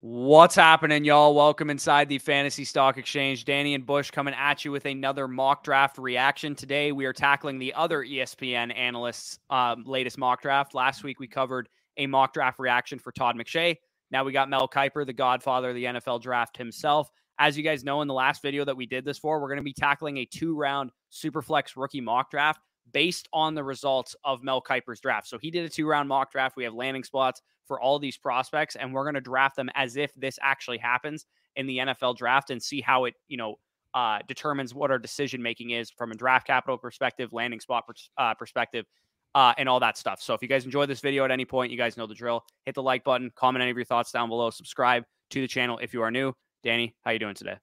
What's happening, y'all? Welcome inside the Fantasy Stock Exchange. Danny and Bush coming at you with another mock draft reaction. Today, we are tackling the other ESPN analysts' um, latest mock draft. Last week, we covered a mock draft reaction for Todd McShay. Now we got Mel Kiper, the godfather of the NFL draft himself. As you guys know, in the last video that we did this for, we're going to be tackling a two round Superflex rookie mock draft based on the results of Mel Kiper's draft. So he did a two round mock draft. We have landing spots for all these prospects, and we're going to draft them as if this actually happens in the NFL draft and see how it, you know, uh, determines what our decision making is from a draft capital perspective, landing spot pers- uh, perspective, uh, and all that stuff. So if you guys enjoyed this video at any point, you guys know the drill. Hit the like button, comment any of your thoughts down below, subscribe to the channel if you are new. Danny, how you doing today?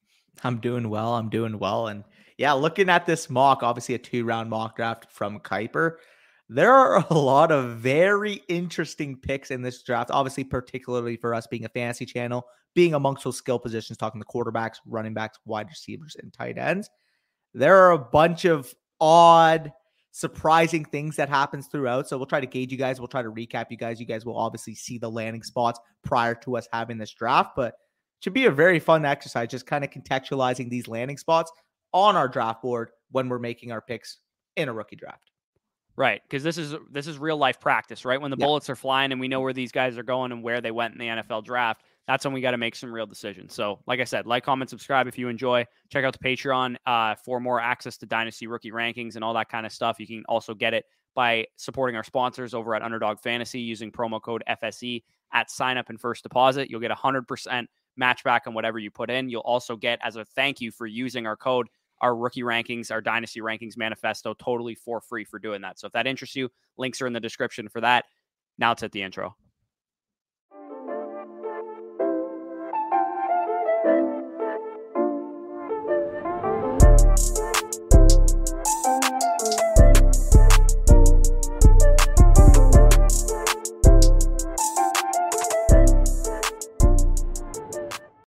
I'm doing well. I'm doing well, and yeah, looking at this mock, obviously a two round mock draft from Kiper there are a lot of very interesting picks in this draft. Obviously, particularly for us being a fantasy channel, being amongst those skill positions, talking the quarterbacks, running backs, wide receivers, and tight ends. There are a bunch of odd, surprising things that happens throughout. So we'll try to gauge you guys. We'll try to recap you guys. You guys will obviously see the landing spots prior to us having this draft, but it should be a very fun exercise, just kind of contextualizing these landing spots on our draft board when we're making our picks in a rookie draft. Right, because this is this is real life practice, right? When the yeah. bullets are flying and we know where these guys are going and where they went in the NFL draft, that's when we got to make some real decisions. So, like I said, like, comment, subscribe if you enjoy. Check out the Patreon uh, for more access to Dynasty rookie rankings and all that kind of stuff. You can also get it by supporting our sponsors over at Underdog Fantasy using promo code FSE at sign up and first deposit. You'll get 100% match back on whatever you put in. You'll also get, as a thank you for using our code, our rookie rankings, our dynasty rankings manifesto totally for free for doing that. So if that interests you, links are in the description for that. Now it's at the intro.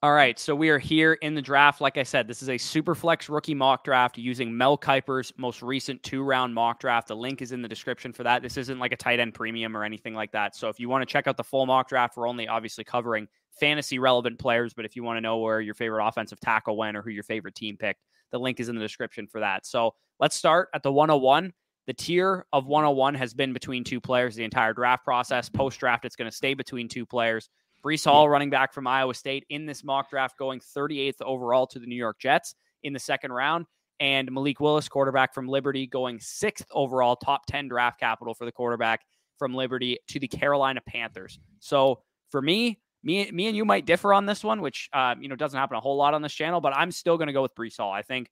All right, so we are here in the draft. Like I said, this is a super flex rookie mock draft using Mel Kiper's most recent two round mock draft. The link is in the description for that. This isn't like a tight end premium or anything like that. So if you want to check out the full mock draft, we're only obviously covering fantasy relevant players. But if you want to know where your favorite offensive tackle went or who your favorite team picked, the link is in the description for that. So let's start at the 101. The tier of 101 has been between two players the entire draft process. Post draft, it's going to stay between two players. Breece Hall, running back from Iowa State, in this mock draft, going 38th overall to the New York Jets in the second round. And Malik Willis, quarterback from Liberty, going sixth overall, top 10 draft capital for the quarterback from Liberty to the Carolina Panthers. So for me, me, me and you might differ on this one, which uh, you know doesn't happen a whole lot on this channel, but I'm still going to go with Breece Hall. I think,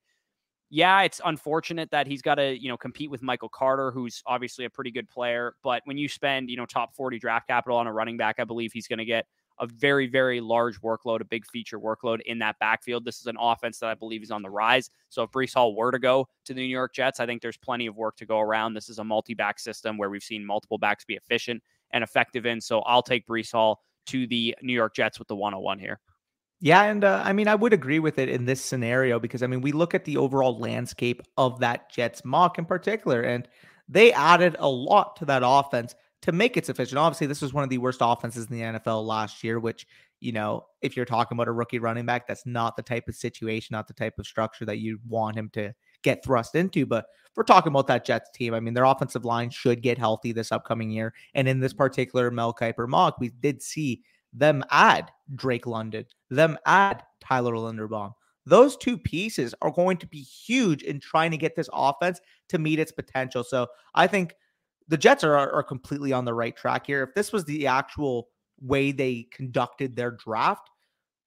yeah, it's unfortunate that he's got to you know compete with Michael Carter, who's obviously a pretty good player. But when you spend you know top 40 draft capital on a running back, I believe he's going to get a very, very large workload, a big feature workload in that backfield. This is an offense that I believe is on the rise. So if Breece Hall were to go to the New York Jets, I think there's plenty of work to go around. This is a multi back system where we've seen multiple backs be efficient and effective in. So I'll take Breece Hall to the New York Jets with the 101 here. Yeah, and uh, I mean, I would agree with it in this scenario because I mean, we look at the overall landscape of that Jets mock in particular, and they added a lot to that offense to make it sufficient. Obviously, this was one of the worst offenses in the NFL last year, which, you know, if you're talking about a rookie running back, that's not the type of situation, not the type of structure that you want him to get thrust into. But we're talking about that Jets team, I mean, their offensive line should get healthy this upcoming year. And in this particular Mel Kiper mock, we did see them add Drake London, them add Tyler Linderbaum. Those two pieces are going to be huge in trying to get this offense to meet its potential. So I think the Jets are, are completely on the right track here. If this was the actual way they conducted their draft,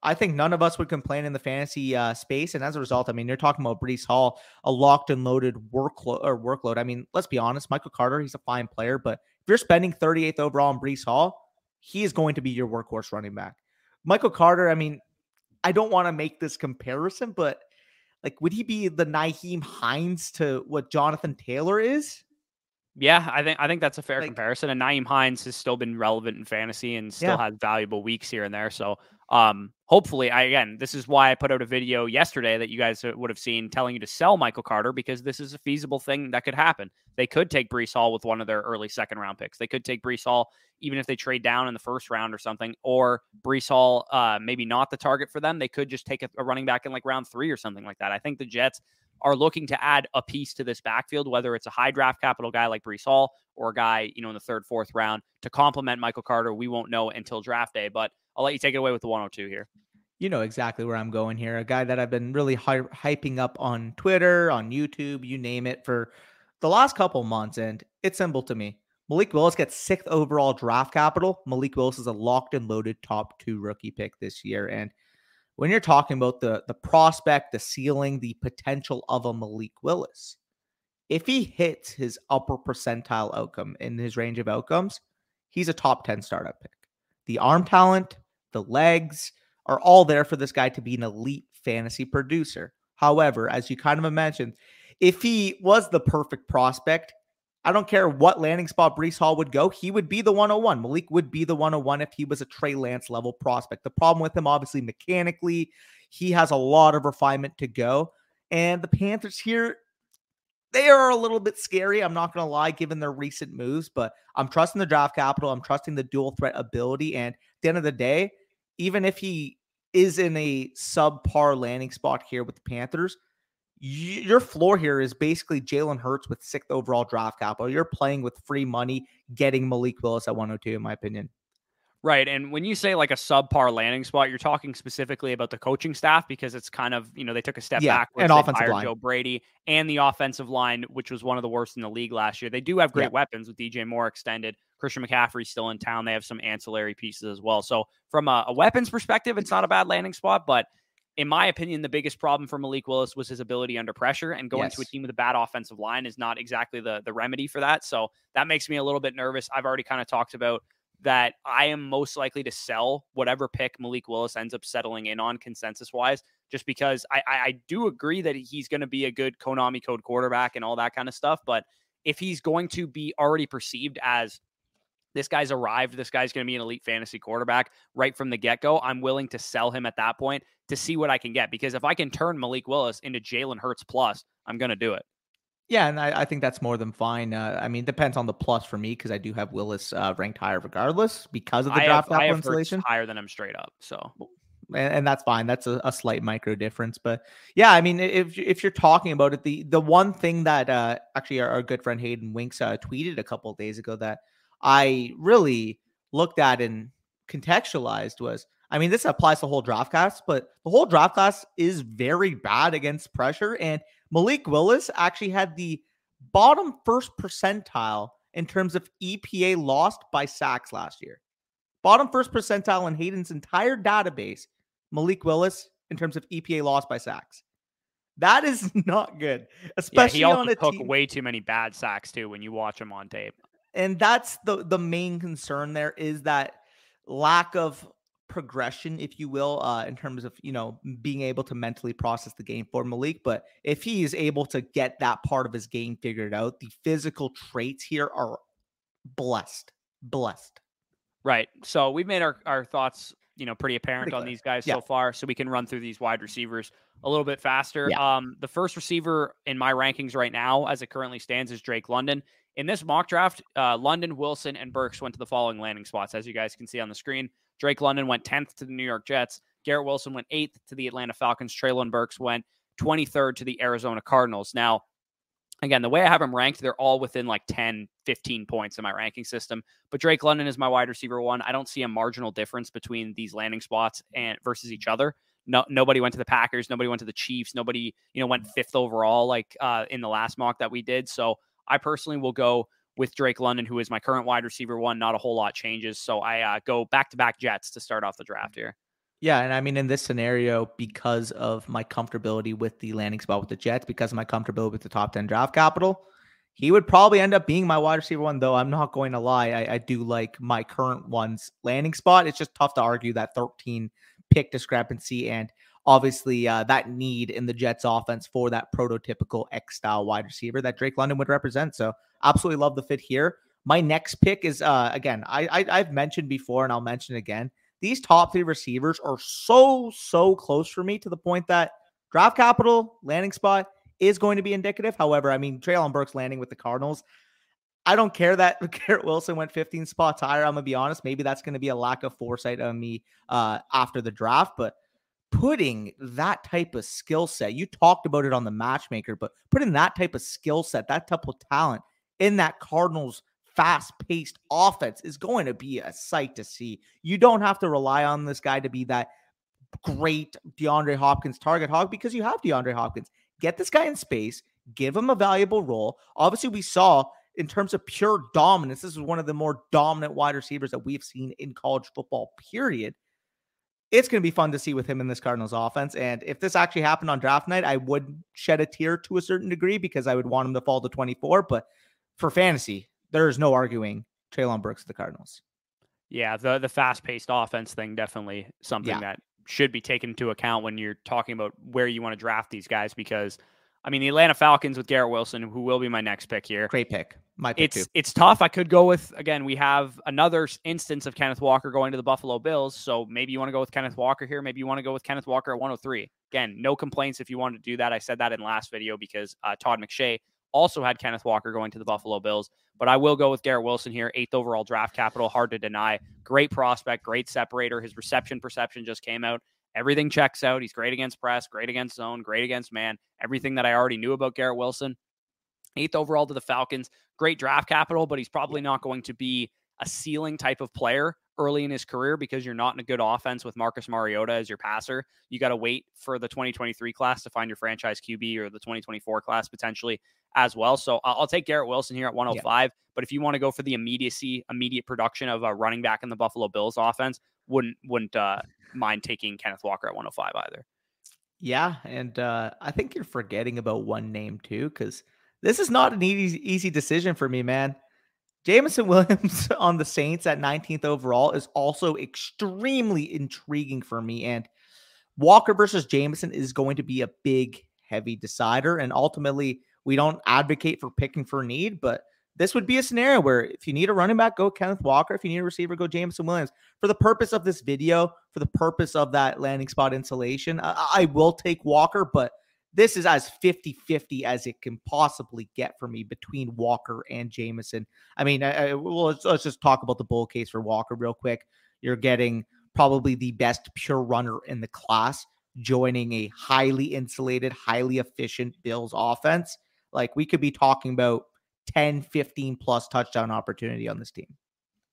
I think none of us would complain in the fantasy uh, space. And as a result, I mean, you're talking about Breece Hall, a locked and loaded workload or workload. I mean, let's be honest, Michael Carter, he's a fine player, but if you're spending 38th overall on Breece Hall, he is going to be your workhorse running back. Michael Carter, I mean, I don't want to make this comparison, but like, would he be the Nyheim Hines to what Jonathan Taylor is? Yeah, I think I think that's a fair like, comparison. And Nyheim Hines has still been relevant in fantasy and still yeah. has valuable weeks here and there. So um, hopefully, I again, this is why I put out a video yesterday that you guys would have seen telling you to sell Michael Carter because this is a feasible thing that could happen. They could take Breece Hall with one of their early second round picks. They could take Breece Hall even if they trade down in the first round or something, or Breece Hall, uh, maybe not the target for them. They could just take a, a running back in like round three or something like that. I think the Jets are looking to add a piece to this backfield, whether it's a high draft capital guy like Breece Hall or a guy, you know, in the third, fourth round to complement Michael Carter. We won't know until draft day, but I'll let you take it away with the 102 here. You know exactly where I'm going here. A guy that I've been really hy- hyping up on Twitter, on YouTube, you name it, for the last couple months. And it's simple to me. Malik Willis gets sixth overall draft capital. Malik Willis is a locked and loaded top two rookie pick this year. And when you're talking about the the prospect, the ceiling, the potential of a Malik Willis, if he hits his upper percentile outcome in his range of outcomes, he's a top 10 startup pick. The arm talent, the legs are all there for this guy to be an elite fantasy producer. However, as you kind of mentioned, if he was the perfect prospect, I don't care what landing spot Breece Hall would go, he would be the 101. Malik would be the 101 if he was a Trey Lance level prospect. The problem with him, obviously, mechanically, he has a lot of refinement to go. And the Panthers here, they are a little bit scary. I'm not going to lie, given their recent moves, but I'm trusting the draft capital. I'm trusting the dual threat ability. And at the end of the day, even if he is in a subpar landing spot here with the Panthers, your floor here is basically Jalen Hurts with sixth overall draft capital. You're playing with free money, getting Malik Willis at 102, in my opinion. Right. And when you say like a subpar landing spot, you're talking specifically about the coaching staff because it's kind of, you know, they took a step yeah, back and offensive line. Joe Brady and the offensive line, which was one of the worst in the league last year. They do have great yeah. weapons with DJ Moore extended. Christian McCaffrey's still in town. They have some ancillary pieces as well. So from a, a weapons perspective, it's not a bad landing spot, but in my opinion, the biggest problem for Malik Willis was his ability under pressure, and going yes. to a team with a bad offensive line is not exactly the the remedy for that. So that makes me a little bit nervous. I've already kind of talked about that I am most likely to sell whatever pick Malik Willis ends up settling in on consensus wise, just because I, I, I do agree that he's going to be a good Konami code quarterback and all that kind of stuff. But if he's going to be already perceived as this guy's arrived, this guy's going to be an elite fantasy quarterback right from the get go, I'm willing to sell him at that point to see what I can get. Because if I can turn Malik Willis into Jalen Hurts plus, I'm going to do it. Yeah, and I, I, think that's more than fine. Uh, I mean, depends on the plus for me because I do have Willis uh, ranked higher regardless because of the I draft have, capital installation. Higher than him straight up. So, and, and that's fine. That's a, a, slight micro difference, but yeah, I mean, if if you're talking about it, the the one thing that uh, actually our, our, good friend Hayden Winks uh, tweeted a couple days ago that I really looked at and contextualized was I mean, this applies to the whole draft class, but the whole draft class is very bad against pressure. And Malik Willis actually had the bottom first percentile in terms of EPA lost by sacks last year. Bottom first percentile in Hayden's entire database, Malik Willis in terms of EPA lost by sacks. That is not good, especially yeah, he also on a took team. way too many bad sacks too when you watch him on tape. And that's the the main concern there is that lack of progression, if you will, uh, in terms of you know being able to mentally process the game for Malik. But if he is able to get that part of his game figured out, the physical traits here are blessed, blessed. Right. So we've made our, our thoughts, you know, pretty apparent pretty on these guys yeah. so far. So we can run through these wide receivers a little bit faster. Yeah. Um, the first receiver in my rankings right now, as it currently stands, is Drake London. In this mock draft, uh, London, Wilson, and Burks went to the following landing spots, as you guys can see on the screen. Drake London went 10th to the New York Jets. Garrett Wilson went 8th to the Atlanta Falcons. Treylon Burks went 23rd to the Arizona Cardinals. Now, again, the way I have them ranked, they're all within like 10, 15 points in my ranking system. But Drake London is my wide receiver one. I don't see a marginal difference between these landing spots and versus each other. No, nobody went to the Packers. Nobody went to the Chiefs. Nobody, you know, went fifth overall like uh, in the last mock that we did. So I personally will go with Drake London, who is my current wide receiver one. Not a whole lot changes. So I uh, go back to back Jets to start off the draft here. Yeah, and I mean in this scenario, because of my comfortability with the landing spot with the Jets, because of my comfortability with the top ten draft capital, he would probably end up being my wide receiver one. Though I'm not going to lie, I, I do like my current one's landing spot. It's just tough to argue that 13 pick discrepancy and obviously uh, that need in the Jets offense for that prototypical X style wide receiver that Drake London would represent. So absolutely love the fit here. My next pick is uh, again, I, I I've mentioned before and I'll mention again. these top three receivers are so, so close for me to the point that draft capital, landing spot is going to be indicative. However, I mean, Treylon Burks landing with the Cardinals. I don't care that Garrett Wilson went 15 spots higher. I'm gonna be honest. Maybe that's gonna be a lack of foresight on me uh, after the draft, but putting that type of skill set, you talked about it on the matchmaker, but putting that type of skill set, that type of talent in that Cardinals fast paced offense is going to be a sight to see. You don't have to rely on this guy to be that great DeAndre Hopkins target hog because you have DeAndre Hopkins. Get this guy in space, give him a valuable role. Obviously, we saw in terms of pure dominance, this is one of the more dominant wide receivers that we've seen in college football, period. It's going to be fun to see with him in this Cardinals offense. And if this actually happened on draft night, I would shed a tear to a certain degree because I would want him to fall to 24. But for fantasy, there is no arguing Treylon Burks, to the Cardinals. Yeah, the the fast paced offense thing definitely something yeah. that should be taken into account when you're talking about where you want to draft these guys because I mean the Atlanta Falcons with Garrett Wilson, who will be my next pick here. Great pick. My pick it's too. it's tough. I could go with again, we have another instance of Kenneth Walker going to the Buffalo Bills. So maybe you want to go with Kenneth Walker here. Maybe you want to go with Kenneth Walker at 103. Again, no complaints if you want to do that. I said that in last video because uh, Todd McShay also had Kenneth Walker going to the Buffalo Bills. But I will go with Garrett Wilson here, eighth overall draft capital. Hard to deny. Great prospect, great separator. His reception perception just came out. Everything checks out. He's great against press, great against zone, great against man. Everything that I already knew about Garrett Wilson. Eighth overall to the Falcons. Great draft capital, but he's probably not going to be a ceiling type of player early in his career because you're not in a good offense with Marcus Mariota as your passer. You got to wait for the 2023 class to find your franchise QB or the 2024 class potentially as well. So I'll take Garrett Wilson here at 105. Yeah. Oh but if you want to go for the immediacy, immediate production of a running back in the Buffalo Bills offense, wouldn't wouldn't uh, mind taking Kenneth Walker at 105 either. Yeah, and uh, I think you're forgetting about one name too, because this is not an easy easy decision for me, man. Jameson Williams on the Saints at 19th overall is also extremely intriguing for me. And Walker versus Jamison is going to be a big, heavy decider. And ultimately, we don't advocate for picking for need, but this would be a scenario where if you need a running back, go Kenneth Walker. If you need a receiver, go Jameson Williams. For the purpose of this video, for the purpose of that landing spot insulation, I, I will take Walker, but this is as 50 50 as it can possibly get for me between Walker and Jameson. I mean, I, I, well, let's, let's just talk about the bull case for Walker real quick. You're getting probably the best pure runner in the class joining a highly insulated, highly efficient Bills offense. Like we could be talking about 10, 15 plus touchdown opportunity on this team.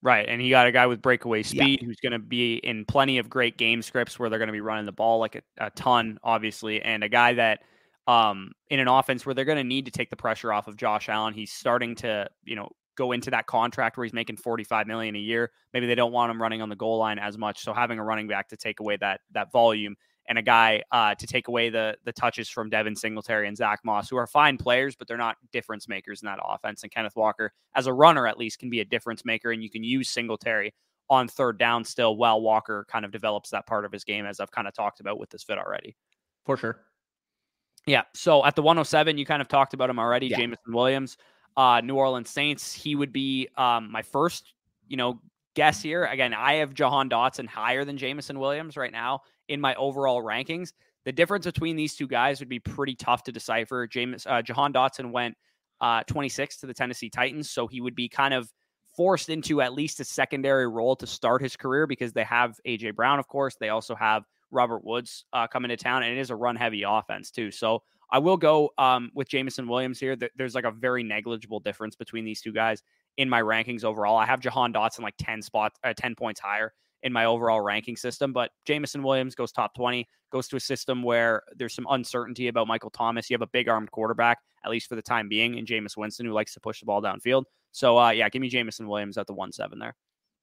Right. And he got a guy with breakaway speed yeah. who's going to be in plenty of great game scripts where they're going to be running the ball like a, a ton, obviously. And a guy that, um, in an offense where they're going to need to take the pressure off of Josh Allen, he's starting to, you know, go into that contract where he's making 45 million a year. Maybe they don't want him running on the goal line as much. So having a running back to take away that, that volume and a guy uh, to take away the the touches from Devin Singletary and Zach Moss, who are fine players, but they're not difference makers in that offense. And Kenneth Walker, as a runner at least, can be a difference maker, and you can use Singletary on third down still while Walker kind of develops that part of his game, as I've kind of talked about with this fit already. For sure. Yeah. So at the 107, you kind of talked about him already, yeah. Jameson Williams, uh, New Orleans Saints. He would be um, my first, you know, guess here. Again, I have Jahan Dotson higher than Jameson Williams right now in my overall rankings. The difference between these two guys would be pretty tough to decipher. James uh, Jahan Dotson went uh, 26 to the Tennessee Titans, so he would be kind of forced into at least a secondary role to start his career because they have AJ Brown, of course. They also have Robert Woods uh, coming to town, and it is a run heavy offense too. So I will go um, with Jameson Williams here. There's like a very negligible difference between these two guys in my rankings overall. I have Jahan Dotson like 10 spots, uh, 10 points higher in my overall ranking system. But Jameson Williams goes top 20, goes to a system where there's some uncertainty about Michael Thomas. You have a big armed quarterback, at least for the time being, and Jameis Winston, who likes to push the ball downfield. So, uh, yeah, give me Jameson Williams at the 1 7 there.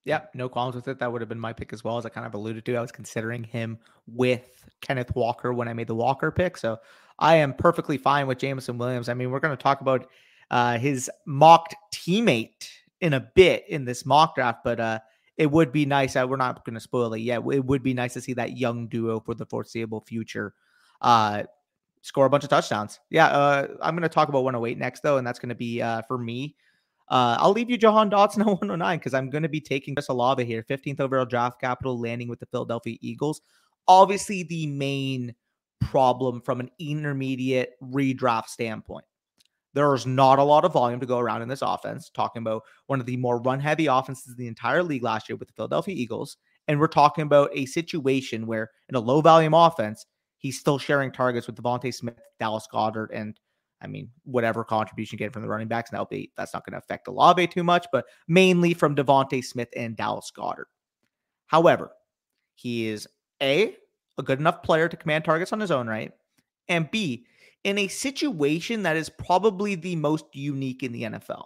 Yeah, no qualms with it. That would have been my pick as well, as I kind of alluded to. I was considering him with Kenneth Walker when I made the Walker pick. So I am perfectly fine with Jameson Williams. I mean, we're going to talk about uh, his mocked teammate in a bit in this mock draft, but uh, it would be nice. Uh, we're not going to spoil it yet. It would be nice to see that young duo for the foreseeable future uh, score a bunch of touchdowns. Yeah, uh, I'm going to talk about 108 next, though, and that's going to be uh, for me. Uh, I'll leave you Jahan Dotson at 109 because I'm going to be taking Chris Olave here, 15th overall draft capital, landing with the Philadelphia Eagles. Obviously, the main problem from an intermediate redraft standpoint. There's not a lot of volume to go around in this offense. Talking about one of the more run heavy offenses in the entire league last year with the Philadelphia Eagles. And we're talking about a situation where in a low volume offense, he's still sharing targets with DeVonta Smith, Dallas Goedert, and I mean, whatever contribution you get from the running backs. Now, that's not going to affect Olave too much, but mainly from DeVonta Smith and Dallas Goedert. However, he is A, a good enough player to command targets on his own right, and B, in a situation that is probably the most unique in the NFL.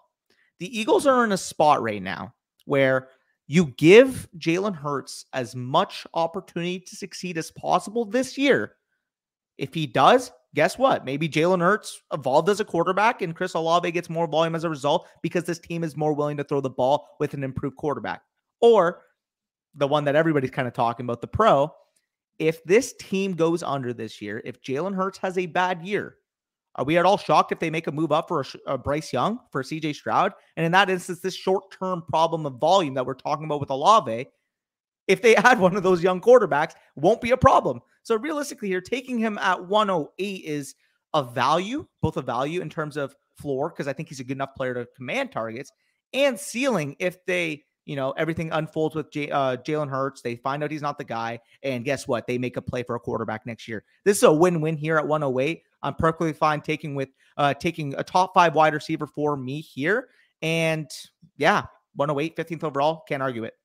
The Eagles are in a spot right now where you give Jalen Hurts as much opportunity to succeed as possible this year. If he does, guess what? Maybe Jalen Hurts evolved as a quarterback and Chris Olave gets more volume as a result because this team is more willing to throw the ball with an improved quarterback. Or the one that everybody's kind of talking about, the pro, if this team goes under this year, if Jalen Hurts has a bad year, are we at all shocked if they make a move up for a, a Bryce Young for CJ Stroud? And in that instance, this short term problem of volume that we're talking about with Olave, if they add one of those young quarterbacks, won't be a problem. So realistically, here taking him at 108 is a value, both a value in terms of floor, because I think he's a good enough player to command targets, and ceiling if they you know, everything unfolds with J- uh, Jalen Hurts. They find out he's not the guy. And guess what? They make a play for a quarterback next year. This is a win win here at 108. I'm perfectly fine taking with uh, taking a top five wide receiver for me here. And yeah, 108, 15th overall. Can't argue it.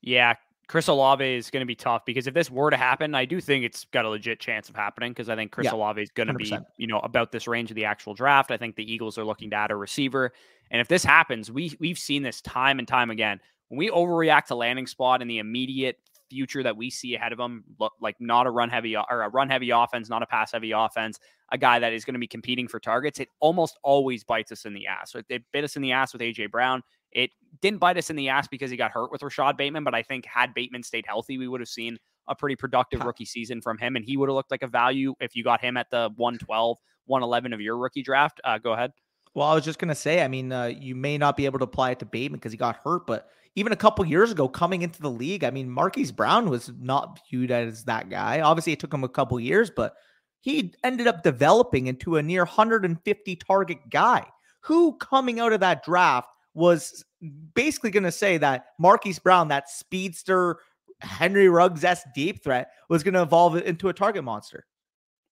Yeah. Chris Olave is going to be tough because if this were to happen, I do think it's got a legit chance of happening because I think Chris yeah, Olave is going to be, you know, about this range of the actual draft. I think the Eagles are looking to add a receiver. And if this happens, we we've seen this time and time again when we overreact to landing spot in the immediate future that we see ahead of them, look like not a run heavy or a run heavy offense, not a pass heavy offense, a guy that is going to be competing for targets, it almost always bites us in the ass. So it bit us in the ass with AJ Brown. It didn't bite us in the ass because he got hurt with Rashod Bateman, but I think had Bateman stayed healthy, we would have seen a pretty productive rookie season from him, and he would have looked like a value if you got him at the 112, 111 of your rookie draft. Uh, go ahead. Well, I was just going to say, I mean, uh, you may not be able to apply it to Bateman because he got hurt, but even a couple years ago coming into the league, I mean, Marquise Brown was not viewed as that guy. Obviously, it took him a couple years, but he ended up developing into a near 150 target guy who coming out of that draft was basically going to say that Marquise Brown, that speedster Henry Ruggs S deep threat, was going to evolve into a target monster.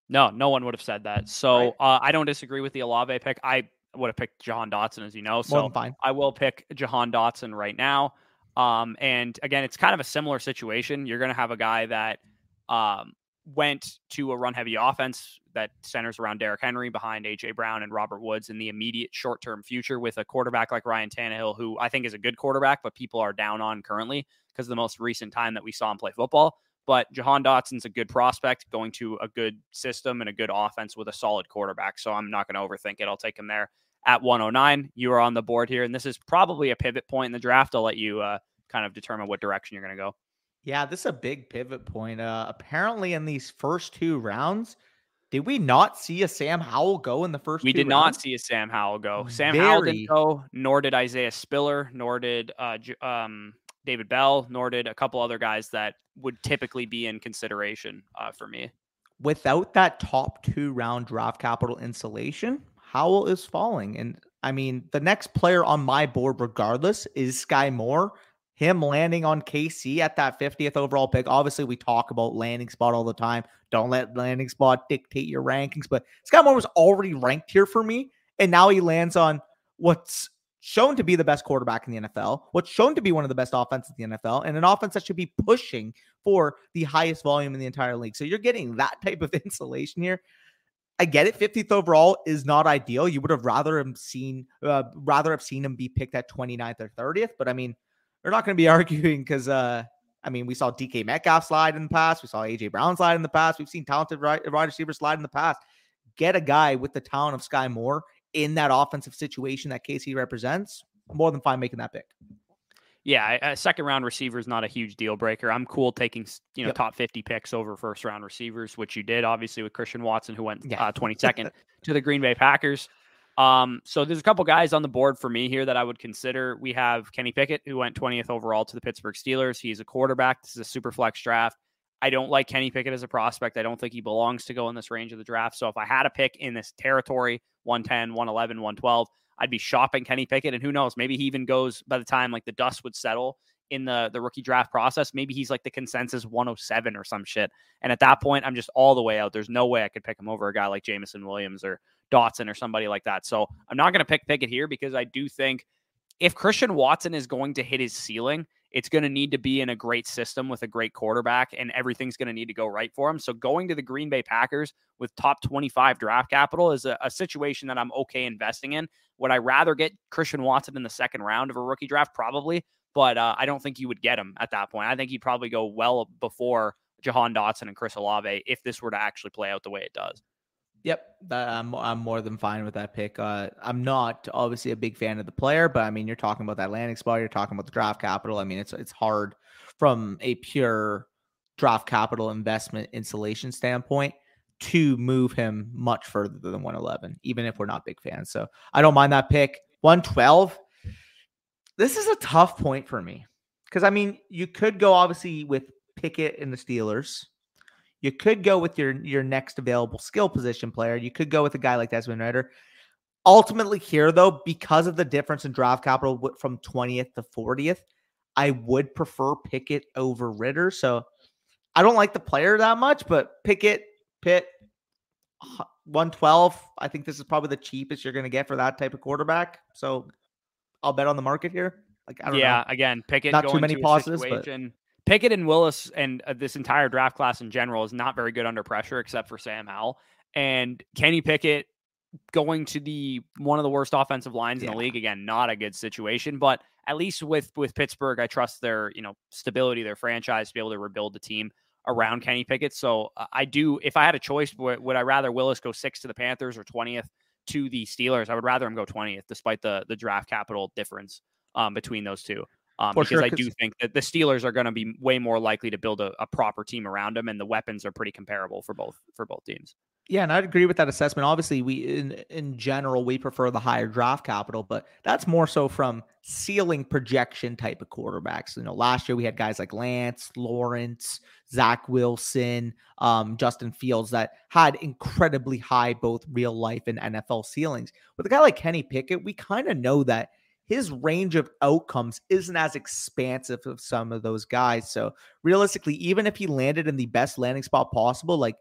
No, no one would have said that. So right. uh, I don't disagree with the Olave pick. I would have picked Jahan Dotson, as you know. So I will pick Jahan Dotson right now. Um, and again, it's kind of a similar situation. You're going to have a guy that um, went to a run heavy offense that centers around Derrick Henry behind AJ Brown and Robert Woods in the immediate short term future with a quarterback like Ryan Tannehill, who I think is a good quarterback, but people are down on currently because the most recent time that we saw him play football. But Jahan Dotson's a good prospect going to a good system and a good offense with a solid quarterback. So I'm not going to overthink it. I'll take him there at 109. You are on the board here, and this is probably a pivot point in the draft. I'll let you uh, kind of determine what direction you're going to go. Yeah, this is a big pivot point. Uh, apparently, in these first two rounds, did we not see a Sam Howell go in the first? We did rounds? not see a Sam Howell go. Sam Very... Howell didn't go, nor did Isaiah Spiller, nor did uh, um, David Bell, nor did a couple other guys that would typically be in consideration uh, for me. Without that top two round draft capital insulation, Howell is falling. And I mean, the next player on my board, regardless, is Skyy Moore. Him landing on KC at that 50th overall pick. Obviously, we talk about landing spot all the time. Don't let landing spot dictate your rankings. But Skyy Moore was already ranked here for me. And now he lands on what's shown to be the best quarterback in the NFL, what's shown to be one of the best offenses in the NFL, and an offense that should be pushing for the highest volume in the entire league. So you're getting that type of insulation here. I get it. 50th overall is not ideal. You would have rather him seen uh, rather have seen him be picked at 29th or 30th. But I mean, we're not going to be arguing because uh, I mean, we saw DK Metcalf slide in the past. We saw AJ Brown slide in the past. We've seen talented wide receivers slide in the past. Get a guy with the talent of Skyy Moore in that offensive situation that KC represents. More than fine making that pick. Yeah, a second round receiver is not a huge deal breaker. I'm cool taking you know yep. top 50 picks over first round receivers, which you did obviously with Christian Watson, who went yeah. uh, 22nd to the Green Bay Packers. Um, so there's a couple guys on the board for me here that I would consider. We have Kenny Pickett, who went 20th overall to the Pittsburgh Steelers. He's a quarterback. This is a super flex draft. I don't like Kenny Pickett as a prospect. I don't think he belongs to go in this range of the draft. So if I had a pick in this territory, 110, 111, 112, I'd be shopping Kenny Pickett. And who knows, maybe he even goes by the time like the dust would settle in the the rookie draft process. Maybe he's like the consensus 107 or some shit. And at that point, I'm just all the way out. There's no way I could pick him over a guy like Jameson Williams or Dotson or somebody like that. So I'm not going to pick Pickett here because I do think if Christian Watson is going to hit his ceiling, it's going to need to be in a great system with a great quarterback, and everything's going to need to go right for him. So going to the Green Bay Packers with top 25 draft capital is a, a situation that I'm okay investing in. Would I rather get Christian Watson in the second round of a rookie draft? Probably, but uh, I don't think you would get him at that point. I think he'd probably go well before Jahan Dotson and Chris Olave if this were to actually play out the way it does. Yep, I'm I'm more than fine with that pick. Uh, I'm not obviously a big fan of the player, but I mean, you're talking about that landing spot. You're talking about the draft capital. I mean, it's it's hard from a pure draft capital investment insulation standpoint to move him much further than 111, even if we're not big fans. So I don't mind that pick. 112. This is a tough point for me because I mean, you could go obviously with Pickett and the Steelers. You could go with your your next available skill position player. You could go with a guy like Desmond Ridder. Ultimately, here though, because of the difference in draft capital from 20th to 40th, I would prefer Pickett over Ridder. So I don't like the player that much, but Pickett, Pitt, 112. I think this is probably the cheapest you're going to get for that type of quarterback. So I'll bet on the market here. Like I don't yeah, know. again, Pickett not too many pauses, but Pickett and Willis and uh, this entire draft class in general is not very good under pressure, except for Sam Howell and Kenny Pickett going to the one of the worst offensive lines yeah. in the league. Again, not a good situation, but at least with with Pittsburgh, I trust their you know stability, their franchise to be able to rebuild the team around Kenny Pickett. So uh, I do. If I had a choice, would, would I rather Willis go six to the Panthers or twentieth to the Steelers? I would rather him go twentieth, despite the the draft capital difference um, between those two um, because sure, I do think that the Steelers are going to be way more likely to build a, a, proper team around them, and the weapons are pretty comparable for both for both teams. Yeah, and I'd agree with that assessment. Obviously, we in in general we prefer the higher draft capital, but that's more so from ceiling projection type of quarterbacks. You know, last year we had guys like Lance, Lawrence, Zach Wilson, um, Justin Fields that had incredibly high both real life and NFL ceilings. With a guy like Kenny Pickett, we kind of know that his range of outcomes isn't as expansive of some of those guys. So realistically, even if he landed in the best landing spot possible, like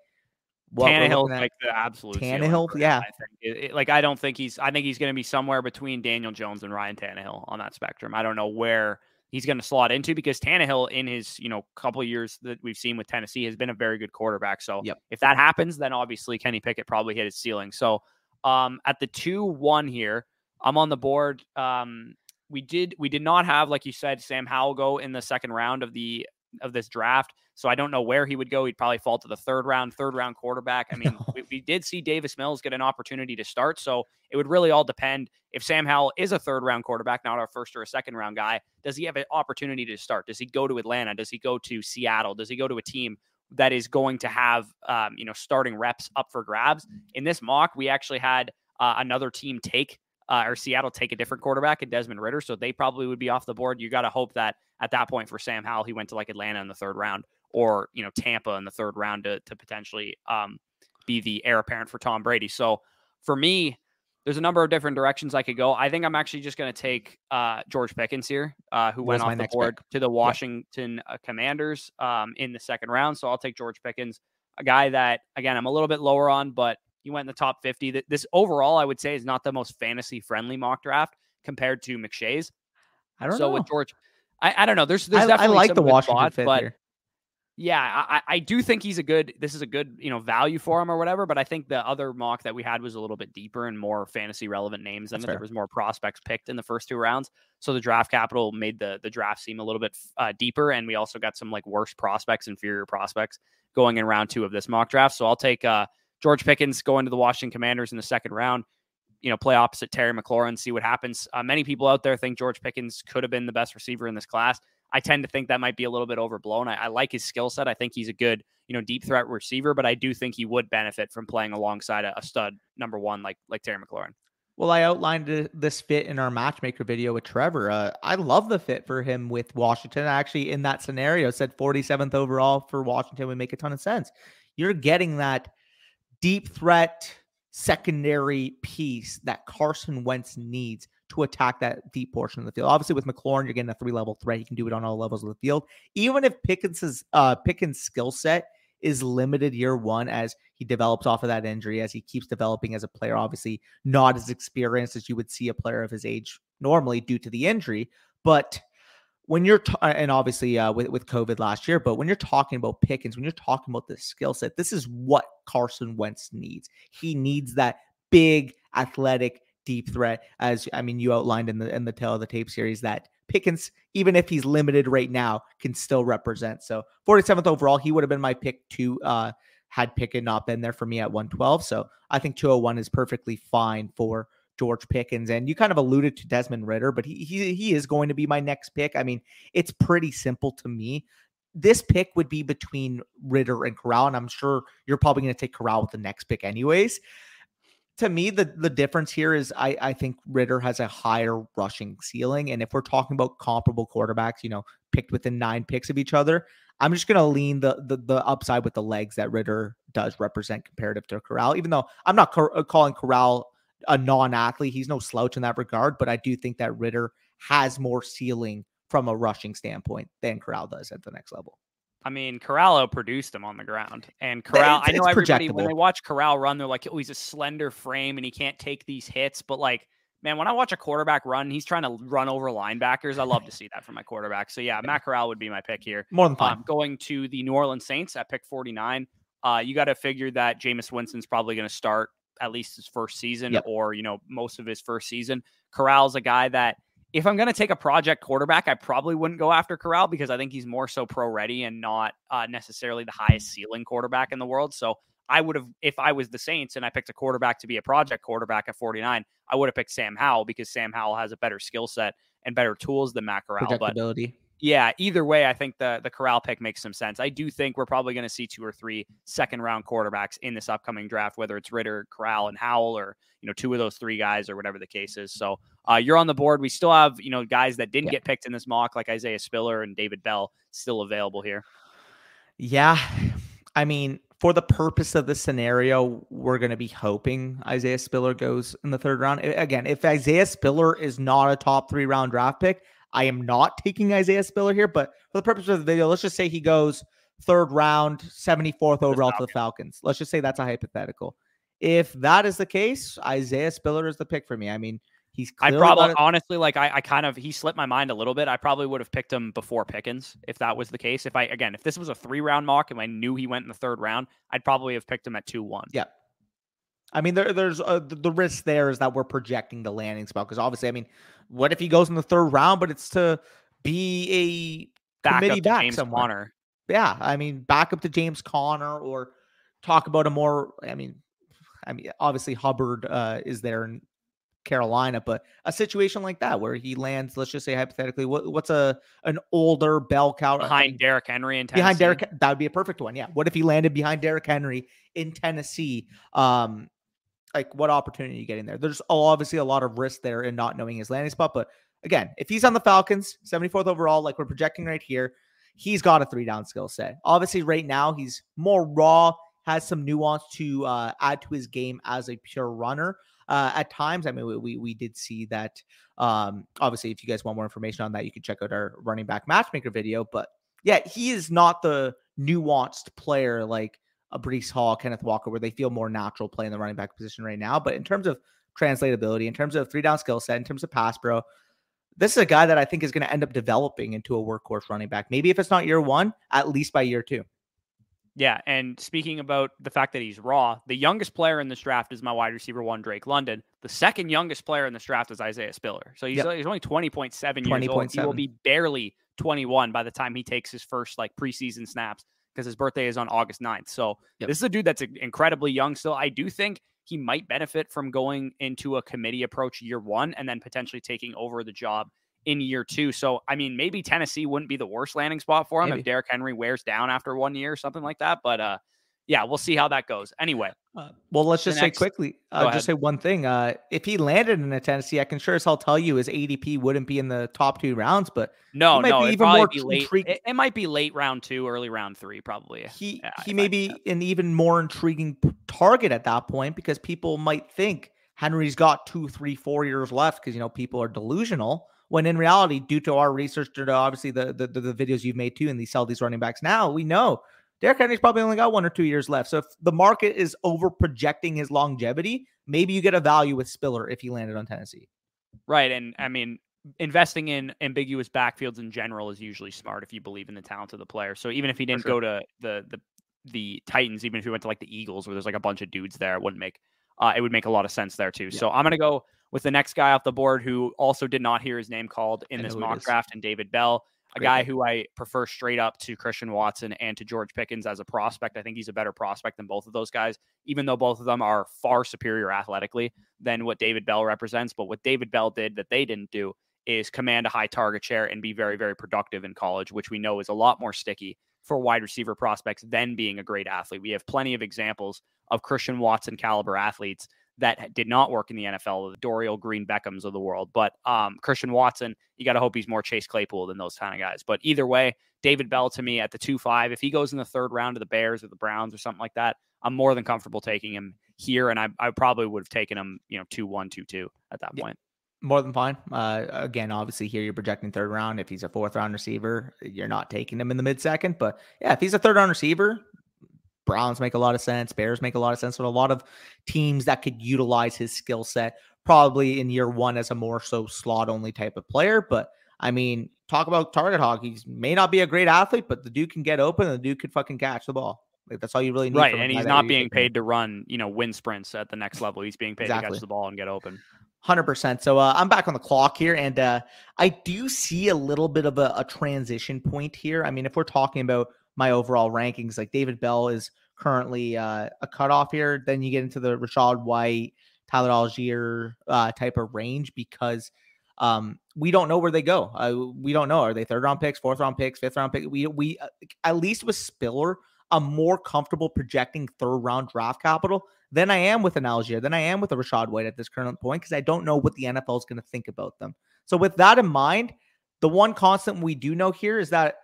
Tannehill, like the absolute Tannehill, yeah. I think it, it, like I don't think he's. I think he's going to be somewhere between Daniel Jones and Ryan Tannehill on that spectrum. I don't know where he's going to slot into because Tannehill, in his you know couple years that we've seen with Tennessee, has been a very good quarterback. So yep. if that happens, then obviously Kenny Pickett probably hit his ceiling. So um, at the two one here. I'm on the board. Um, we did we did not have, like you said, Sam Howell go in the second round of the of this draft. So I don't know where he would go. He'd probably fall to the third round, third round quarterback. I mean, we, we, did see Davis Mills get an opportunity to start. So it would really all depend if Sam Howell is a third round quarterback, not our first or a second round guy. Does he have an opportunity to start? Does he go to Atlanta? Does he go to Seattle? Does he go to a team that is going to have um, you know starting reps up for grabs? In this mock, we actually had uh, another team take uh, or Seattle take a different quarterback in Desmond Ridder. So they probably would be off the board. You got to hope that at that point for Sam Howell, he went to like Atlanta in the third round or, you know, Tampa in the third round to, to potentially um, be the heir apparent for Tom Brady. So for me, there's a number of different directions I could go. I think I'm actually just going to take uh, George Pickens here, uh, who went off the board pick. to the Washington yeah. uh, Commanders um, in the second round. So I'll take George Pickens, a guy that, again, I'm a little bit lower on, but he went in the top 50. This overall, I would say, is not the most fantasy friendly mock draft compared to McShay's. I don't know. so know. with George, I, I don't know. There's there's I, definitely I like the Washington spots, fit but here. yeah, I, I do think he's a good. This is a good you know value for him or whatever. But I think the other mock that we had was a little bit deeper and more fantasy relevant names, and there was more prospects picked in the first two rounds. So the draft capital made the the draft seem a little bit uh, deeper, and we also got some like worse prospects, inferior prospects going in round two of this mock draft. So I'll take. uh George Pickens going to the Washington Commanders in the second round. You know, play opposite Terry McLaurin, see what happens. Uh, many people out there think George Pickens could have been the best receiver in this class. I tend to think that might be a little bit overblown. I, I like his skill set. I think he's a good, you know, deep threat receiver, but I do think he would benefit from playing alongside a, a stud number one like like Terry McLaurin. Well, I outlined this fit in our matchmaker video with Trevor. Uh, I love the fit for him with Washington. Actually, in that scenario, said 47th overall for Washington would make a ton of sense. You're getting that deep threat secondary piece that Carson Wentz needs to attack that deep portion of the field. Obviously, with McLaurin, you're getting a three level threat. He can do it on all levels of the field. Even if Pickens's uh, Pickens' skill set is limited year one as he develops off of that injury, as he keeps developing as a player. Obviously, not as experienced as you would see a player of his age normally due to the injury. But when you're t- and obviously uh, with with COVID last year, but when you're talking about Pickens, when you're talking about the skill set, this is what Carson Wentz needs. He needs that big, athletic, deep threat. As I mean, you outlined in the in the tale of the tape series that Pickens, even if he's limited right now, can still represent. So 47th overall, he would have been my pick two. Uh, had Pickens not been there for me at 112. So I think 201 is perfectly fine for George Pickens. And you kind of alluded to Desmond Ridder, but he he, he is going to be my next pick. I mean, it's pretty simple to me. This pick would be between Ridder and Corral, and I'm sure you're probably going to take Corral with the next pick, anyways to me, the the difference here is I I think Ridder has a higher rushing ceiling, and if we're talking about comparable quarterbacks, you know, picked within nine picks of each other, I'm just gonna lean the the, the upside with the legs that Ridder does represent comparative to Corral. Even though I'm not uh, calling Corral a non-athlete, he's no slouch in that regard, but I do think that Ridder has more ceiling from a rushing standpoint than Corral does at the next level. I mean, Corral produced him on the ground, and Corral. It's, I know everybody when they watch Corral run, they're like, "Oh, he's a slender frame and he can't take these hits." But like, man, when I watch a quarterback run, he's trying to run over linebackers. I love to see that from my quarterback. So yeah, Matt Corral would be my pick here. More than fine. Um, going to the New Orleans Saints at pick forty nine. Uh, you got to figure that Jameis Winston's probably going to start at least his first season, yep. or you know, most of his first season. Corral's a guy that if I'm going to take a project quarterback, I probably wouldn't go after Corral because I think he's more so pro ready and not uh, necessarily the highest ceiling quarterback in the world. So I would have, if I was the Saints and I picked a quarterback to be a project quarterback at 49, I would have picked Sam Howell because Sam Howell has a better skill set and better tools than Matt Corral. But yeah, either way, I think the the Corral pick makes some sense. I do think we're probably going to see two or three second round quarterbacks in this upcoming draft, whether it's Ridder, Corral, and Howell, or you know two of those three guys, or whatever the case is. So uh, you're on the board. We still have you know guys that didn't yeah. get picked in this mock, like Isaiah Spiller and David Bell, still available here. Yeah, I mean, for the purpose of the scenario, we're going to be hoping Isaiah Spiller goes in the third round. Again, if Isaiah Spiller is not a top three round draft pick, I am not taking Isaiah Spiller here, but for the purpose of the video, let's just say he goes third round, 74th overall to the Falcons. Let's just say that's a hypothetical. If that is the case, Isaiah Spiller is the pick for me. I mean, he's I probably honestly like I, I kind of he slipped my mind a little bit. I probably would have picked him before Pickens if that was the case. If I again, if this was a three round mock and I knew he went in the third round, I'd probably have picked him at two one. Yeah. I mean, there, there's uh, the, the risk there is that we're projecting the landing spot because obviously, I mean, what if he goes in the third round, but it's to be a back committee back James somewhere? Conner. Yeah, I mean, back up to James Conner or talk about a more. I mean, I mean, obviously Hubbard uh, is there in Carolina, but a situation like that where he lands, let's just say hypothetically, what, what's a an older bell cow behind Derrick Henry in Tennessee? Behind Derrick, that would be a perfect one. Yeah. What if he landed behind Derrick Henry in Tennessee? Um, like what opportunity you getting there? There's obviously a lot of risk there in not knowing his landing spot. But again, if he's on the Falcons, 74th overall, like we're projecting right here, he's got a three down skill set. Obviously, right now he's more raw, has some nuance to uh, add to his game as a pure runner. Uh, at times, I mean, we, we, we did see that. Um, obviously, if you guys want more information on that, you can check out our running back matchmaker video. But yeah, he is not the nuanced player like a Breece Hall, Kenneth Walker, where they feel more natural playing the running back position right now. But in terms of translatability, in terms of three down skill set, in terms of pass pro, this is a guy that I think is going to end up developing into a workhorse running back. Maybe if it's not year one, at least by year two. Yeah, and speaking about the fact that he's raw, the youngest player in this draft is my wide receiver one, Drake London. The second youngest player in this draft is Isaiah Spiller. So he's, yep. he's only 20.7 years old. He will be barely 21 by the time he takes his first like preseason snaps because his birthday is on August 9th. So yep. this is a dude that's incredibly young still. I do think he might benefit from going into a committee approach year one and then potentially taking over the job in year two. So, I mean, maybe Tennessee wouldn't be the worst landing spot for him maybe. if Derrick Henry wears down after one year or something like that. But uh, yeah, we'll see how that goes. Anyway, uh, well, let's just next, say quickly, uh, just say one thing. Uh, if he landed in a Tennessee, I can sure as hell tell you his ADP wouldn't be in the top two rounds, but no, no, even more be late. It, it, might be late round two, early round three, probably. He yeah, he may be an even more intriguing target at that point because people might think Henry's got two, three, four years left because you know people are delusional. When in reality, due to our research, due to obviously the, the the videos you've made too, and these sell these running backs now, we know Derrick Henry's probably only got one or two years left. So if the market is over projecting his longevity, maybe you get a value with Spiller if he landed on Tennessee. Right. And I mean, investing in ambiguous backfields in general is usually smart if you believe in the talent of the player. So even if he didn't sure. go to the the the Titans, even if he went to like the Eagles where there's like a bunch of dudes there, it wouldn't make uh, it would make a lot of sense there too. Yeah. So I'm gonna go with the next guy off the board who also did not hear his name called in this mock draft, and David Bell a guy who I prefer straight up to Christian Watson and to George Pickens as a prospect. I think he's a better prospect than both of those guys, even though both of them are far superior athletically than what David Bell represents. But what David Bell did that they didn't do is command a high target share and be very, very productive in college, which we know is a lot more sticky for wide receiver prospects than being a great athlete. We have plenty of examples of Christian Watson caliber athletes that did not work in the NFL, the Dorial Green Beckhams of the world. But um, Christian Watson, you got to hope he's more Chase Claypool than those kind of guys. But either way, David Bell to me at the 2 5, if he goes in the third round to the Bears or the Browns or something like that, I'm more than comfortable taking him here. And I, I probably would have taken him, you know, 2 1, 2 2 at that yeah. point. More than fine. Uh, again, obviously, here you're projecting third round. If he's a fourth round receiver, you're not taking him in the mid second. But yeah, if he's a third round receiver, Browns make a lot of sense. Bears make a lot of sense. But a lot of teams that could utilize his skill set probably in year one as a more so slot only type of player. But I mean, talk about target hog. He may not be a great athlete, but the dude can get open and the dude could fucking catch the ball. Like that's all you really need. Right. And he's not being paid to run, you know, win sprints at the next level. He's being paid exactly. to catch the ball and get open. Hundred percent. So uh, I'm back on the clock here, and uh, I do see a little bit of a, a transition point here. I mean, if we're talking about my overall rankings. Like David Bell is currently uh, a cutoff here. Then you get into the Rachaad White, Tyler Allgeier uh, type of range because um, we don't know where they go. Uh, we don't know. Are they third round picks, fourth round picks, fifth round pick? We we uh, at least with Spiller, I'm more comfortable projecting third round draft capital than I am with an Allgeier, than I am with a Rachaad White at this current point because I don't know what the NFL is going to think about them. So with that in mind, the one constant we do know here is that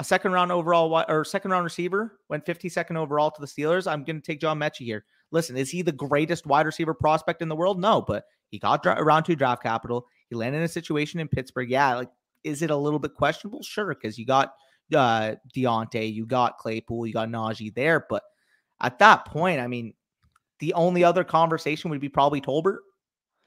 a second round overall or second round receiver went 52nd overall to the Steelers. I'm going to take John Metchie here. Listen, is he the greatest wide receiver prospect in the world? No, but he got dra- round two draft capital. He landed in a situation in Pittsburgh. Yeah, like is it a little bit questionable? Sure, because you got uh Diontae, you got Claypool, you got Najee there, but at that point, I mean, the only other conversation would be probably Tolbert.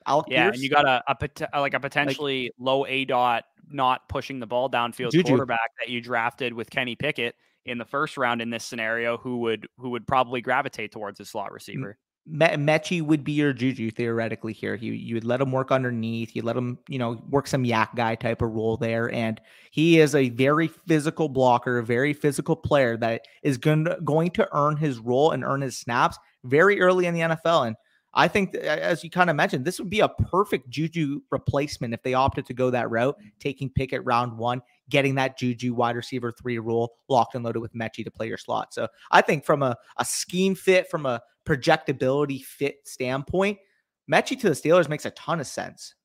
Alec yeah, Pierce. and you got a, a uh, like a potentially like, low aDOT not pushing the ball downfield Juju. quarterback that you drafted with Kenny Pickett in the first round in this scenario, who would who would probably gravitate towards a slot receiver. Me- Metchie would be your Juju theoretically here. You you would let him work underneath. You let him you know work some YAC guy type of role there, and he is a very physical blocker, a very physical player that is going to, going to earn his role and earn his snaps very early in the NFL. And I think, as you kind of mentioned, this would be a perfect Juju replacement if they opted to go that route, taking Pickett round one, getting that Juju wide receiver three rule locked and loaded with Metchie to play your slot. So I think from a, a scheme fit, from a projectability fit standpoint, Metchie to the Steelers makes a ton of sense.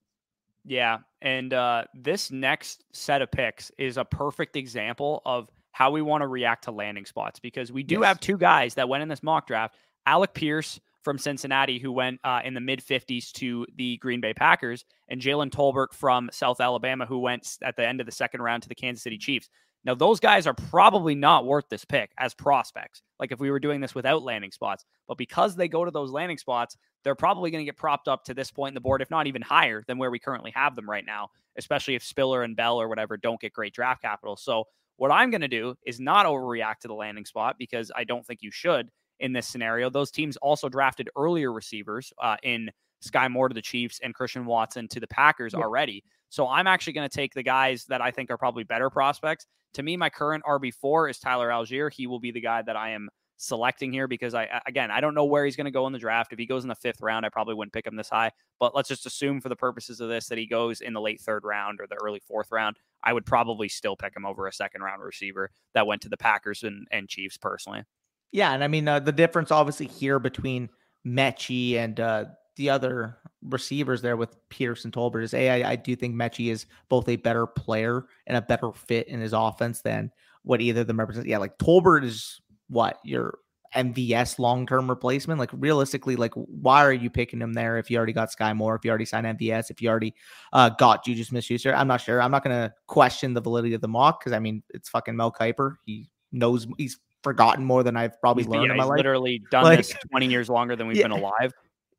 Yeah. And uh, this next set of picks is a perfect example of how we want to react to landing spots because we do yes. have two guys that went in this mock draft Alec Pierce from Cincinnati, who went uh, in the mid 50s to the Green Bay Packers, and Jalen Tolbert from South Alabama, who went at the end of the second round to the Kansas City Chiefs. Now, those guys are probably not worth this pick as prospects, like if we were doing this without landing spots. But because they go to those landing spots, they're probably going to get propped up to this point in the board, if not even higher than where we currently have them right now, especially if Spiller and Bell or whatever don't get great draft capital. So, what I'm going to do is not overreact to the landing spot because I don't think you should in this scenario. Those teams also drafted earlier receivers uh, in Skyy Moore to the Chiefs and Christian Watson to the Packers yeah. already. So I'm actually going to take the guys that I think are probably better prospects. To me, my current RB4 is Tyler Allgeier. He will be the guy that I am selecting here because I again I don't know where he's going to go in the draft. If he goes in the fifth round, I probably wouldn't pick him this high. But let's just assume for the purposes of this that he goes in the late third round or the early fourth round. I would probably still pick him over a second round receiver that went to the Packers and, and Chiefs personally. Yeah, and I mean uh, the difference obviously here between Metchie and uh, the other receivers there with and Tolbert is a I, I do think Metchie is both a better player and a better fit in his offense than what either of them represent. Yeah, like Tolbert is what your MVS long term replacement. Like realistically, like why are you picking him there if you already got Skyy Moore, if you already signed MVS, if you already uh, got Juju Smith Schuster? I'm not sure. I'm not gonna question the validity of the mock because I mean it's fucking Mel Kiper. He knows he's forgotten more than I've probably learned yeah, in my life. literally done Like- this 20 years longer than we've Yeah. been alive.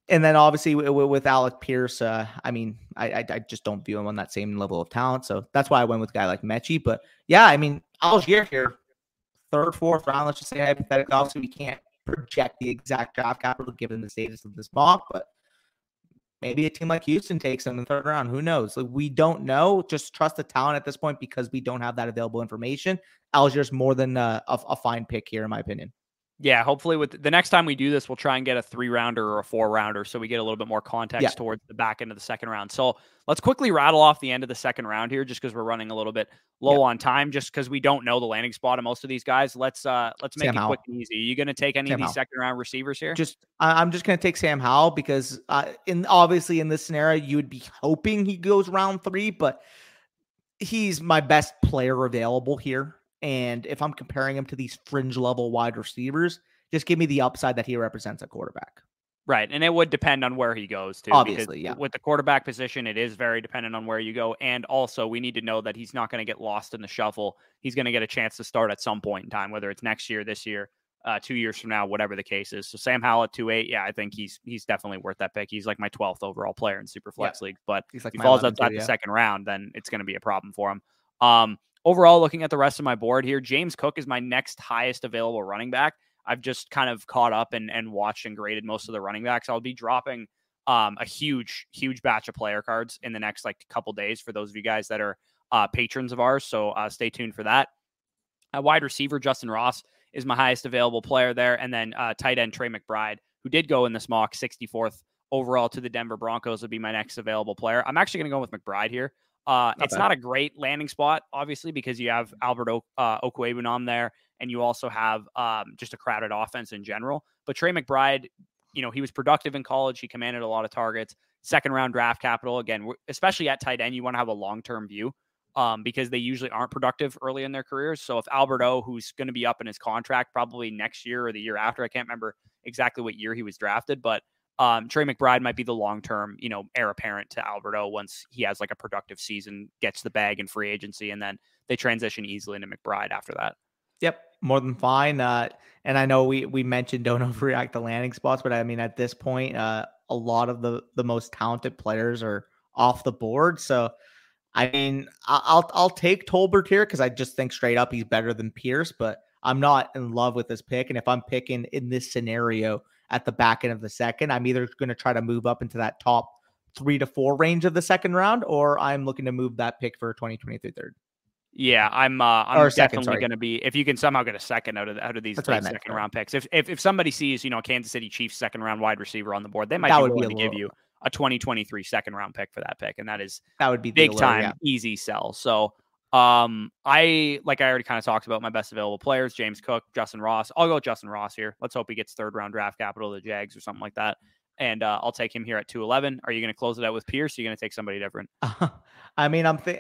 and then obviously with, with Alec Pierce, uh, I mean, I, I I just don't view him on that same level of talent. So that's why I went with a guy like Metchie. But yeah, I mean, Allgeier here, third, fourth round. Let's just say hypothetically. Obviously, we can't project the exact draft capital given the status of this mock, but maybe a team like Houston takes him in the third round. Who knows? Like we don't know. Just trust the talent at this point because we don't have that available information. Allgeier's more than uh, a, a fine pick here, in my opinion. Yeah, hopefully with the next time we do this, we'll try and get a three rounder or a four rounder so we get a little bit more context Yeah. towards the back end of the second round. So let's quickly rattle off the end of the second round here just because we're running a little bit low on time, just because we don't know the landing spot of most of these guys. Let's uh let's make Sam it Howell. quick and easy. Are you gonna take any Sam of these Howell. second round receivers here? Just I'm just gonna take Sam Howell because uh, in obviously in this scenario you would be hoping he goes round three, but he's my best player available here. And if I'm comparing him to these fringe level wide receivers, just give me the upside that he represents at quarterback. Right. And it would depend on where he goes to. Obviously, yeah. With the quarterback position, it is very dependent on where you go. And also, we need to know that he's not going to get lost in the shuffle. He's going to get a chance to start at some point in time, whether it's next year, this year, uh, two years from now, whatever the case is. So Sam Howell at two eight, yeah, I think he's he's definitely worth that pick. He's like my twelfth overall player in super flex league. But He's like if he falls 11 too, outside yeah. the second round, then it's going to be a problem for him. Um, overall, looking at the rest of my board here, James Cook is my next highest available running back. I've just kind of caught up and, and watched and graded most of the running backs. I'll be dropping um, a huge, huge batch of player cards in the next like couple days for those of you guys that are uh, patrons of ours. So uh, stay tuned for that. A wide receiver, Justyn Ross, is my highest available player there. And then uh, tight end, Trey McBride, who did go in this mock 64th overall to the Denver Broncos, would be my next available player. I'm actually going to go with McBride here. Uh, it's bad. not a great landing spot, obviously, because you have Albert o- uh, Okwuegbunam there, and you also have um, just a crowded offense in general. But Trey McBride, you know, he was productive in college. He commanded a lot of targets. Second round draft capital. Again, especially at tight end, you want to have a long term view um, because they usually aren't productive early in their careers. So if Albert O, who's going to be up in his contract probably next year or the year after, I can't remember exactly what year he was drafted, but um, Trey McBride might be the long term, you know, heir apparent to Alberto once he has like a productive season, gets the bag in free agency, and then they transition easily into McBride after that. Yep, more than fine. Uh, and I know we we mentioned don't overreact to landing spots, but I mean at this point, uh, a lot of the the most talented players are off the board. So, I mean, I'll I'll take Tolbert here because I just think straight up he's better than Pierce, but I'm not in love with this pick. And if I'm picking in this scenario at the back end of the second, I'm either going to try to move up into that top three to four range of the second round, or I'm looking to move that pick for 2023 third. Yeah, I'm. Uh, I'm Or definitely going to be. If you can somehow get a second out of out of these That's what I late meant, second round picks, if, if if somebody sees you know Kansas City Chiefs second round wide receiver on the board, they might That be would be willing to give you a 2023 second round pick for that pick, and that is That would be the big time yeah. easy sell. So um I like I already kind of talked about my best available players, James Cook, Justyn Ross. I'll go with Justyn Ross here. Let's hope he gets third round draft capital of the Jags or something like that. And uh, I'll take him here at 211. Are you going to close it out with Pierce? Are you going to take somebody different? I mean, I'm th-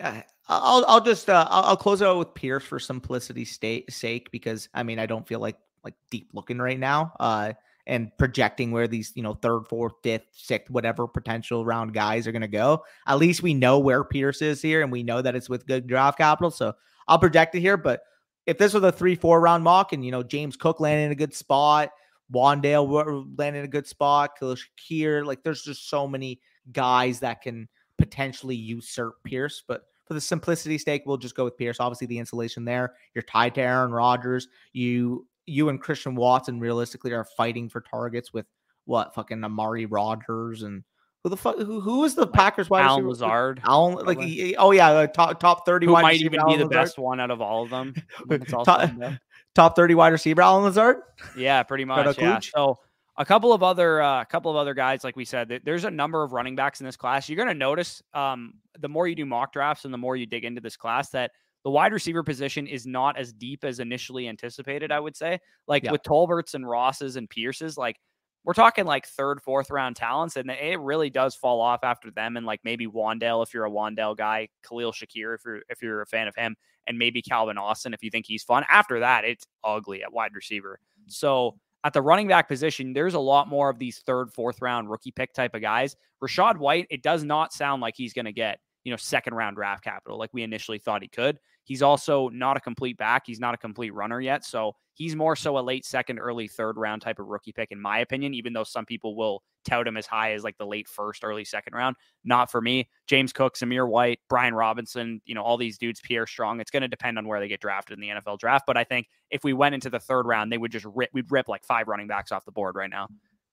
I'll I'll just uh, I'll, I'll close it out with Pierce for simplicity's sta- sake because I mean I don't feel like like deep looking right now uh and projecting where these you know third, fourth, fifth, sixth, whatever potential round guys are gonna go. At least we know where Pierce is here and we know that it's with good draft capital. So I'll project it here. But if this was a three, four round mock and you know James Cook landed in a good spot, Wan'Dale wa- landed in a good spot, Shakir, like there's just so many guys that can potentially usurp Pierce, but for the simplicity sake, we'll just go with Pierce. Obviously, the insulation there. You're tied to Aaron Rodgers. You you and Christian Watson realistically are fighting for targets with what fucking Amari Rodgers and who the fuck who, who is the Packers wide Allen receiver? Lazard, Allen, like he- oh yeah, uh, top top thirty who wide might even be the Lazard. best one out of all of them. when it's all Top- said and done. top thirty wide receiver, Allen Lazard. Yeah, pretty much. Yeah. Cooch. So a couple of other uh, a couple of other guys, like we said, there's a number of running backs in this class. You're going to notice um, the more you do mock drafts and the more you dig into this class that the wide receiver position is not as deep as initially anticipated, I would say. Like Yeah. with Tolberts and Rosses and Pierces, like we're talking like third, fourth round talents, and it really does fall off after them. And like maybe Wan'Dale if you're a Wan'Dale guy, Khalil Shakir if you're if you're a fan of him, and maybe Calvin Austin if you think he's fun. After that, it's ugly at wide receiver. So at the running back position, there's a lot more of these third, fourth round rookie pick type of guys. Rachaad White, it does not sound like he's going to get you know second round draft capital like we initially thought he could. He's also not a complete back. He's not a complete runner yet. So he's more so a late second, early third round type of rookie pick, in my opinion, even though some people will tout him as high as like the late first, early second round. Not for me. James Cook, Zamir White, Brian Robinson, you know, all these dudes, Pierre Strong. It's going to depend on where they get drafted in the NFL draft. But I think if we went into the third round, they would just rip, we'd rip like five running backs off the board right now.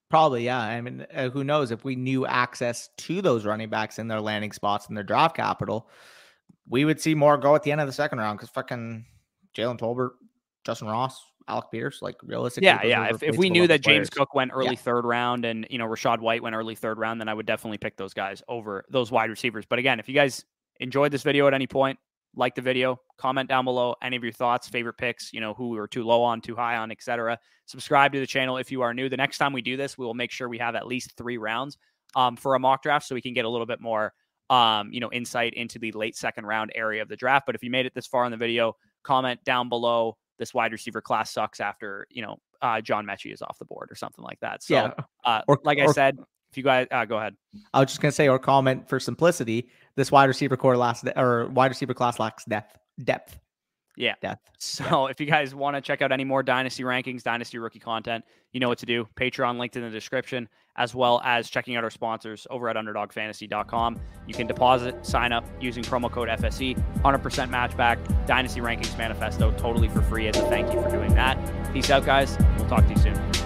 Probably, yeah. I mean, uh, who knows if we knew access to those running backs in their landing spots and their draft capital, we would see more go at the end of the second round because fucking Jalen Tolbert, Justyn Ross, Alec Pierce, like realistically. Yeah, yeah. If, if we knew that James. Cook went early Yeah. third round and you know Rachaad White went early third round, then I would definitely pick those guys over those wide receivers. But again, if you guys enjoyed this video at any point, like the video, comment down below any of your thoughts, favorite picks, you know, who we were too low on, too high on, etc. Subscribe to the channel if you are new. The next time we do this, we will make sure we have at least three rounds um, for a mock draft so we can get a little bit more um, you know, insight into the late second round area of the draft. But if you made it this far in the video, comment down below this wide receiver class sucks after, you know, uh, John Metchie is off the board or something like that. So, yeah, uh, Or- like I said, if you guys uh, go ahead. I was just gonna say, or comment for simplicity, this wide receiver corps last or wide receiver class lacks depth. Depth. Yeah. Depth. So if you guys want to check out any more dynasty rankings, dynasty rookie content, you know what to do. Patreon linked in the description, as well as checking out our sponsors over at underdogfantasy.com. You can deposit, sign up using promo code FSE, 100% matchback, dynasty rankings manifesto, totally for free as a thank you for doing that. Peace out, guys. We'll talk to you soon.